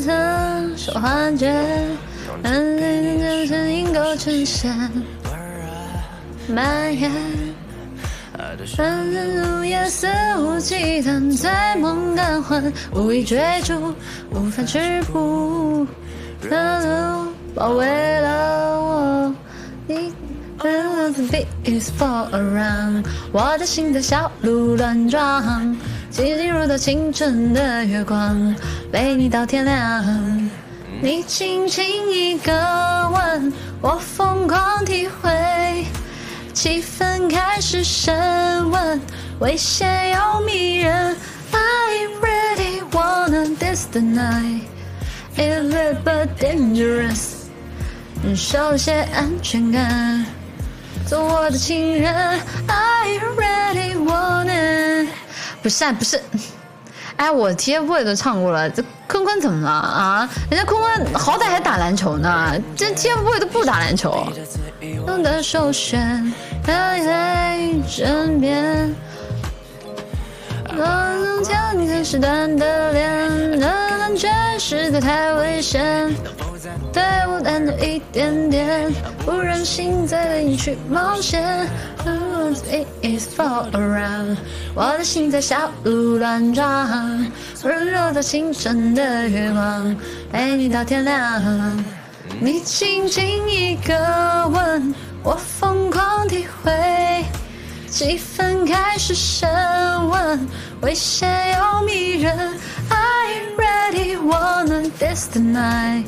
曾是幻觉，安静的声音构成线，蔓延。反正夜肆无忌惮，醉梦感魂，无意追逐，无法止步。的路包围了，The beat is fall around，我的心在小鹿乱撞，寂静如同清晨的月光，陪你到天亮。你轻轻一个吻，我疯狂体会，气氛开始升温，危险又迷人。I really wanna dance the night, a little bit dangerous，少些安全感。做我的情人，I really want it。不是啊，不是，哎，我 TFBOYS 都唱过了，这坤坤怎么了啊？人家坤坤好歹还打篮球呢，这 TFBOYS 都不打篮球。我的首选，在你身边。我能将你最时短的脸，那感觉实在太危险。对我单独一点点，不忍心再带你去冒险。It is fall around，我的心在小鹿乱撞，温柔到清晨的月光，陪你到天亮。你轻轻一个吻，我疯狂体会，气氛开始升温，危险又迷人。I really wanna this tonight。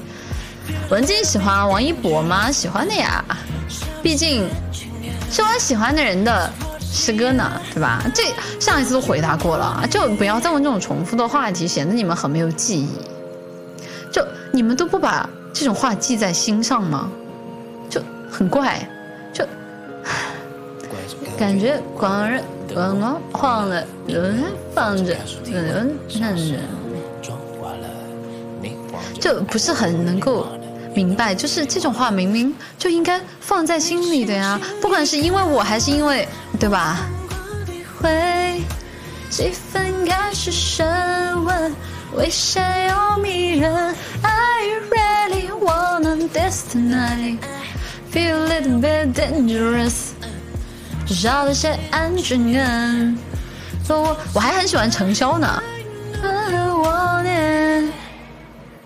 文静喜欢王一博吗？喜欢的呀，毕竟是我喜欢的人的诗歌呢，对吧？这上一次都回答过了，就不要再问这种重复的话题，显得你们很没有记忆。就你们都不把这种话记在心上吗？就很怪，就感觉光人光光晃了，人放着，人看着，就不是很能够。明白，就是这种话明明就应该放在心里的呀，不管是因为我还是因为，对吧？会，气氛开始升温，危险又迷人。I really wanna dance tonight, feel a little bit dangerous，少了些安全感。我我还很喜欢程潇呢。I want it。